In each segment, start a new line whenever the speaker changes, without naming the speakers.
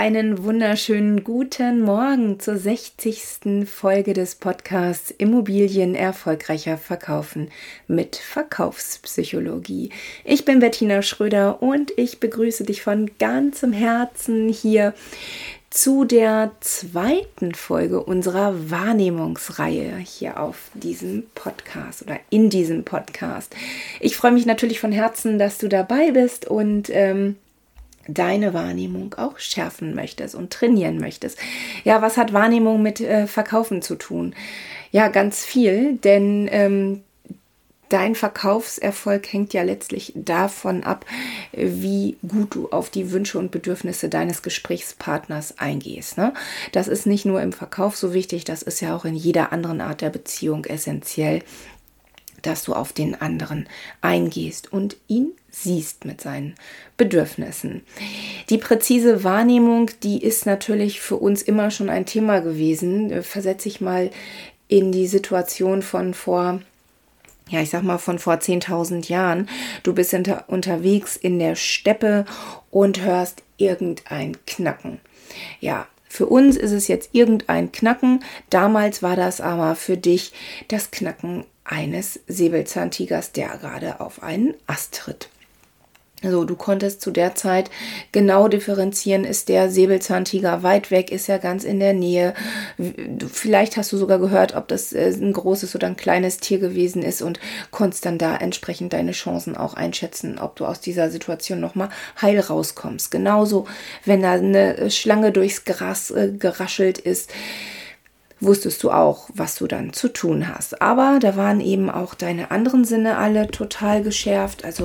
einen wunderschönen guten Morgen zur 60. Folge des Podcasts Immobilien erfolgreicher verkaufen mit Verkaufspsychologie. Ich bin Bettina Schröder und ich begrüße dich von ganzem Herzen hier zu der zweiten Folge unserer Wahrnehmungsreihe hier auf diesem Podcast oder in diesem Podcast. Ich freue mich natürlich von Herzen, dass du dabei bist und ähm, deine Wahrnehmung auch schärfen möchtest und trainieren möchtest. Ja, was hat Wahrnehmung mit äh, Verkaufen zu tun? Ja, ganz viel, denn ähm, dein Verkaufserfolg hängt ja letztlich davon ab, wie gut du auf die Wünsche und Bedürfnisse deines Gesprächspartners eingehst. Ne? Das ist nicht nur im Verkauf so wichtig, das ist ja auch in jeder anderen Art der Beziehung essentiell dass du auf den anderen eingehst und ihn siehst mit seinen Bedürfnissen. Die präzise Wahrnehmung, die ist natürlich für uns immer schon ein Thema gewesen. Versetze ich mal in die Situation von vor ja, ich sag mal von vor 10.000 Jahren. Du bist hinter, unterwegs in der Steppe und hörst irgendein Knacken. Ja, für uns ist es jetzt irgendein Knacken. Damals war das aber für dich das Knacken eines Säbelzahntigers, der gerade auf einen Ast tritt. Also du konntest zu der Zeit genau differenzieren, ist der Säbelzahntiger weit weg, ist er ganz in der Nähe. Vielleicht hast du sogar gehört, ob das äh, ein großes oder ein kleines Tier gewesen ist und konntest dann da entsprechend deine Chancen auch einschätzen, ob du aus dieser Situation nochmal heil rauskommst. Genauso, wenn da eine Schlange durchs Gras äh, geraschelt ist wusstest du auch, was du dann zu tun hast. Aber da waren eben auch deine anderen Sinne alle total geschärft. Also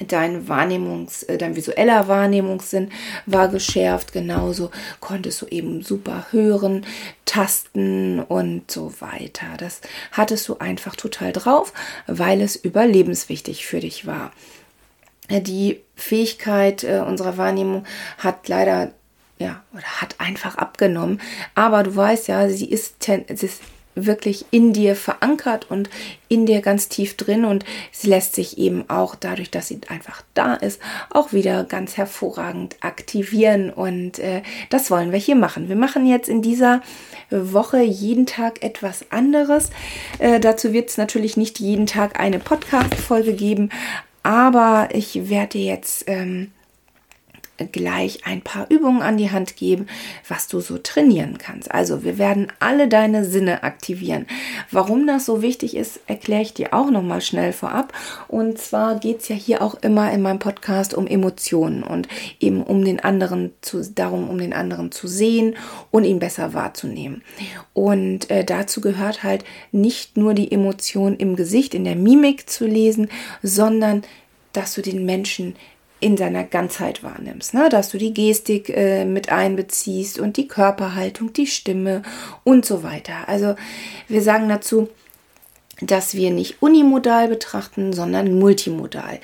dein Wahrnehmungs, äh, dein visueller Wahrnehmungssinn war geschärft. Genauso konntest du eben super hören, tasten und so weiter. Das hattest du einfach total drauf, weil es überlebenswichtig für dich war. Die Fähigkeit äh, unserer Wahrnehmung hat leider ja, oder hat einfach abgenommen. Aber du weißt ja, sie ist, sie ist wirklich in dir verankert und in dir ganz tief drin und sie lässt sich eben auch dadurch, dass sie einfach da ist, auch wieder ganz hervorragend aktivieren und äh, das wollen wir hier machen. Wir machen jetzt in dieser Woche jeden Tag etwas anderes. Äh, dazu wird es natürlich nicht jeden Tag eine Podcast-Folge geben, aber ich werde jetzt ähm, gleich ein paar Übungen an die Hand geben, was du so trainieren kannst. Also wir werden alle deine Sinne aktivieren. Warum das so wichtig ist, erkläre ich dir auch noch mal schnell vorab. Und zwar geht es ja hier auch immer in meinem Podcast um Emotionen und eben um den anderen zu, darum, um den anderen zu sehen und ihn besser wahrzunehmen. Und äh, dazu gehört halt nicht nur die Emotion im Gesicht, in der Mimik zu lesen, sondern dass du den Menschen in seiner Ganzheit wahrnimmst, ne? dass du die Gestik äh, mit einbeziehst und die Körperhaltung, die Stimme und so weiter. Also wir sagen dazu, dass wir nicht unimodal betrachten, sondern multimodal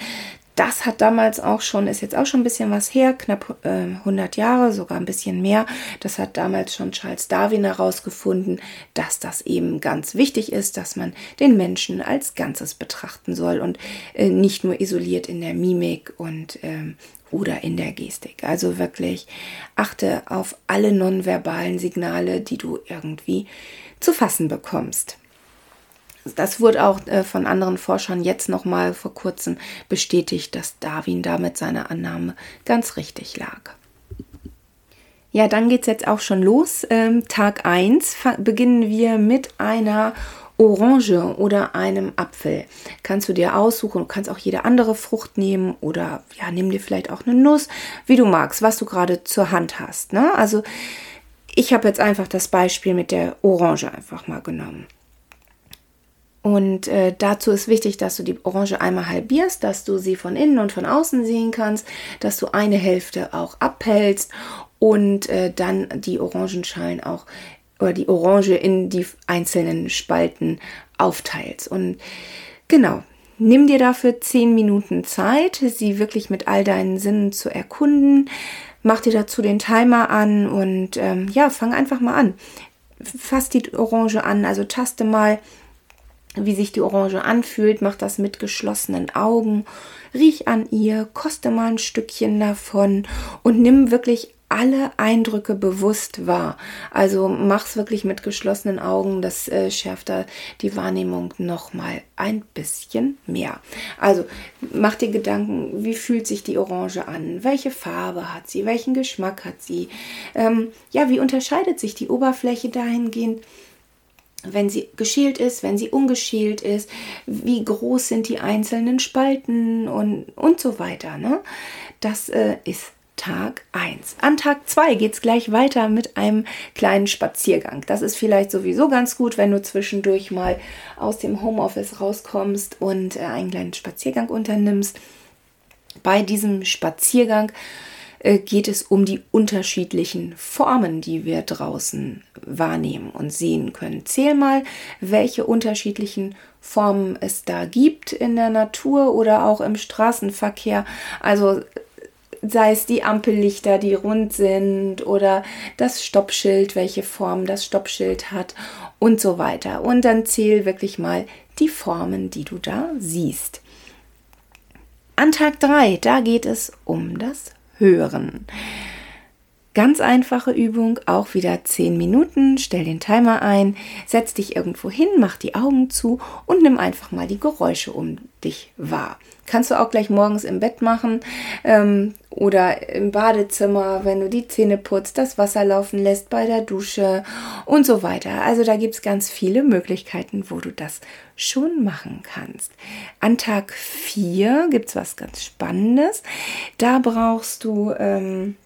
das hat damals auch schon, ist jetzt auch schon ein bisschen was her, knapp äh, 100 Jahre, sogar ein bisschen mehr. Das hat damals schon Charles Darwin herausgefunden, dass das eben ganz wichtig ist, dass man den Menschen als Ganzes betrachten soll und äh, nicht nur isoliert in der Mimik und ähm, oder in der Gestik. Also wirklich achte auf alle nonverbalen Signale, die du irgendwie zu fassen bekommst. Das wurde auch äh, von anderen Forschern jetzt noch mal vor kurzem bestätigt, dass Darwin damit seiner Annahme ganz richtig lag. Ja, dann geht es jetzt auch schon los. Ähm, Tag 1 beginnen wir mit einer Orange oder einem Apfel. Kannst du dir aussuchen, du kannst auch jede andere Frucht nehmen oder ja, nimm dir vielleicht auch eine Nuss, wie du magst, was du gerade zur Hand hast. Ne? Also ich habe jetzt einfach das Beispiel mit der Orange einfach mal genommen. Und äh, dazu ist wichtig, dass du die Orange einmal halbierst, dass du sie von innen und von außen sehen kannst, dass du eine Hälfte auch abhältst und äh, dann die Orangenschalen auch oder die Orange in die einzelnen Spalten aufteilst. Und genau, nimm dir dafür zehn Minuten Zeit, sie wirklich mit all deinen Sinnen zu erkunden. Mach dir dazu den Timer an und ähm, ja, fang einfach mal an. Fass die Orange an, also taste mal wie sich die Orange anfühlt, mach das mit geschlossenen Augen, riech an ihr, koste mal ein Stückchen davon und nimm wirklich alle Eindrücke bewusst wahr. Also mach's wirklich mit geschlossenen Augen, das äh, schärft da die Wahrnehmung noch mal ein bisschen mehr. Also mach dir Gedanken, wie fühlt sich die Orange an? Welche Farbe hat sie? Welchen Geschmack hat sie? Ähm, ja, wie unterscheidet sich die Oberfläche dahingehend? Wenn sie geschält ist, wenn sie ungeschält ist, wie groß sind die einzelnen Spalten und, und so weiter. Ne? Das äh, ist Tag 1. An Tag 2 geht es gleich weiter mit einem kleinen Spaziergang. Das ist vielleicht sowieso ganz gut, wenn du zwischendurch mal aus dem Homeoffice rauskommst und äh, einen kleinen Spaziergang unternimmst. Bei diesem Spaziergang geht es um die unterschiedlichen Formen, die wir draußen wahrnehmen und sehen können. Zähl mal, welche unterschiedlichen Formen es da gibt in der Natur oder auch im Straßenverkehr. Also sei es die Ampellichter, die rund sind oder das Stoppschild, welche Form das Stoppschild hat und so weiter. Und dann zähl wirklich mal die Formen, die du da siehst. An Tag 3, da geht es um das Hören. Ganz einfache Übung, auch wieder 10 Minuten. Stell den Timer ein, setz dich irgendwo hin, mach die Augen zu und nimm einfach mal die Geräusche um dich wahr. Kannst du auch gleich morgens im Bett machen ähm, oder im Badezimmer, wenn du die Zähne putzt, das Wasser laufen lässt bei der Dusche und so weiter. Also da gibt es ganz viele Möglichkeiten, wo du das schon machen kannst. An Tag 4 gibt es was ganz Spannendes. Da brauchst du... Ähm,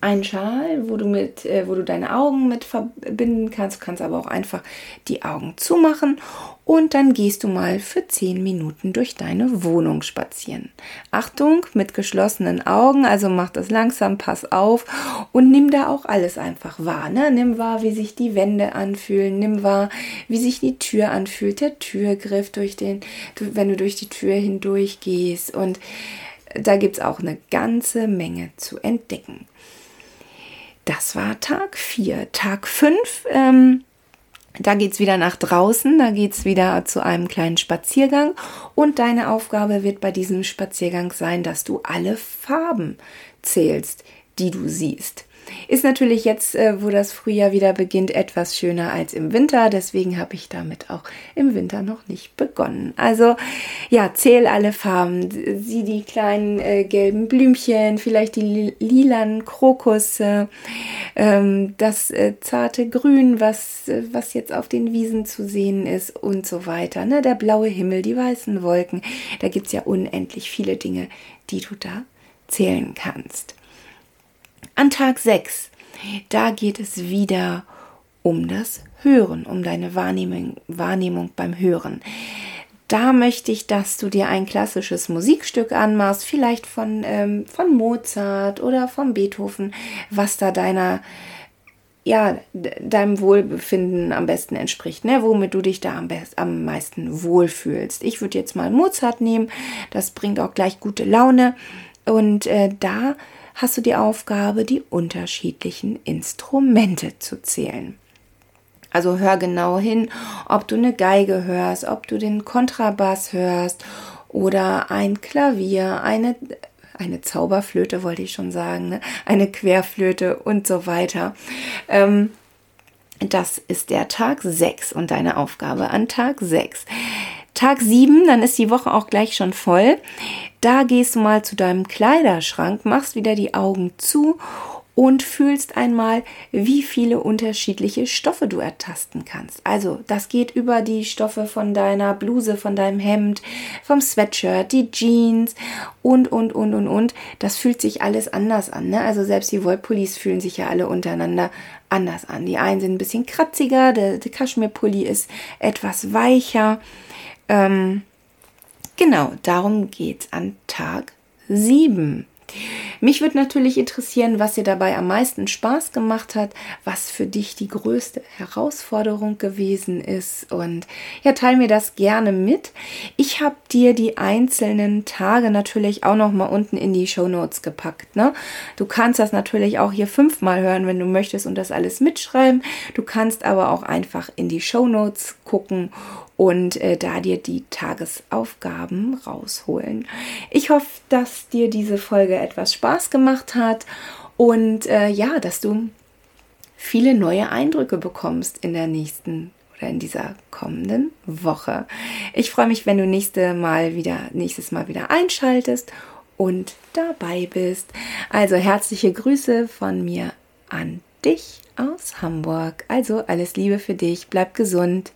einen Schal, wo du mit, äh, wo du deine Augen mit verbinden kannst. Du kannst aber auch einfach die Augen zumachen und dann gehst du mal für 10 Minuten durch deine Wohnung spazieren. Achtung, mit geschlossenen Augen, also mach das langsam, pass auf und nimm da auch alles einfach wahr. Ne? Nimm wahr, wie sich die Wände anfühlen, nimm wahr, wie sich die Tür anfühlt, der Türgriff durch den, wenn du durch die Tür hindurch gehst und da gibt es auch eine ganze Menge zu entdecken. Das war Tag 4. Tag 5, ähm, da geht es wieder nach draußen, da geht es wieder zu einem kleinen Spaziergang und deine Aufgabe wird bei diesem Spaziergang sein, dass du alle Farben zählst, die du siehst. Ist natürlich jetzt, äh, wo das Frühjahr wieder beginnt, etwas schöner als im Winter. Deswegen habe ich damit auch im Winter noch nicht begonnen. Also ja, zähl alle Farben. Sieh die kleinen äh, gelben Blümchen, vielleicht die lilanen Krokusse, ähm, das äh, zarte Grün, was, äh, was jetzt auf den Wiesen zu sehen ist und so weiter. Ne? Der blaue Himmel, die weißen Wolken. Da gibt es ja unendlich viele Dinge, die du da zählen kannst. An Tag 6, da geht es wieder um das Hören, um deine Wahrnehmung, Wahrnehmung beim Hören. Da möchte ich, dass du dir ein klassisches Musikstück anmachst, vielleicht von, ähm, von Mozart oder von Beethoven, was da deiner, ja, deinem Wohlbefinden am besten entspricht, ne? womit du dich da am, am meisten wohlfühlst. Ich würde jetzt mal Mozart nehmen, das bringt auch gleich gute Laune und äh, da hast du die Aufgabe, die unterschiedlichen Instrumente zu zählen. Also hör genau hin, ob du eine Geige hörst, ob du den Kontrabass hörst oder ein Klavier, eine, eine Zauberflöte wollte ich schon sagen, ne? eine Querflöte und so weiter. Ähm, das ist der Tag 6 und deine Aufgabe an Tag 6. Tag 7, dann ist die Woche auch gleich schon voll. Da gehst du mal zu deinem Kleiderschrank, machst wieder die Augen zu und fühlst einmal, wie viele unterschiedliche Stoffe du ertasten kannst. Also, das geht über die Stoffe von deiner Bluse, von deinem Hemd, vom Sweatshirt, die Jeans und, und, und, und, und. Das fühlt sich alles anders an. Ne? Also, selbst die Wollpullis fühlen sich ja alle untereinander anders an. Die einen sind ein bisschen kratziger, der, der Kaschmirpulli ist etwas weicher. Ähm, genau, darum geht es an Tag 7. Mich würde natürlich interessieren, was dir dabei am meisten Spaß gemacht hat, was für dich die größte Herausforderung gewesen ist. Und ja, teile mir das gerne mit. Ich habe dir die einzelnen Tage natürlich auch noch mal unten in die Show Notes gepackt. Ne? Du kannst das natürlich auch hier fünfmal hören, wenn du möchtest und das alles mitschreiben. Du kannst aber auch einfach in die Show Notes gucken und äh, da dir die Tagesaufgaben rausholen. Ich hoffe, dass dir diese Folge etwas Spaß gemacht hat und äh, ja, dass du viele neue Eindrücke bekommst in der nächsten oder in dieser kommenden Woche. Ich freue mich, wenn du nächste Mal wieder, nächstes Mal wieder einschaltest und dabei bist. Also herzliche Grüße von mir an dich aus Hamburg. Also alles Liebe für dich, bleib gesund.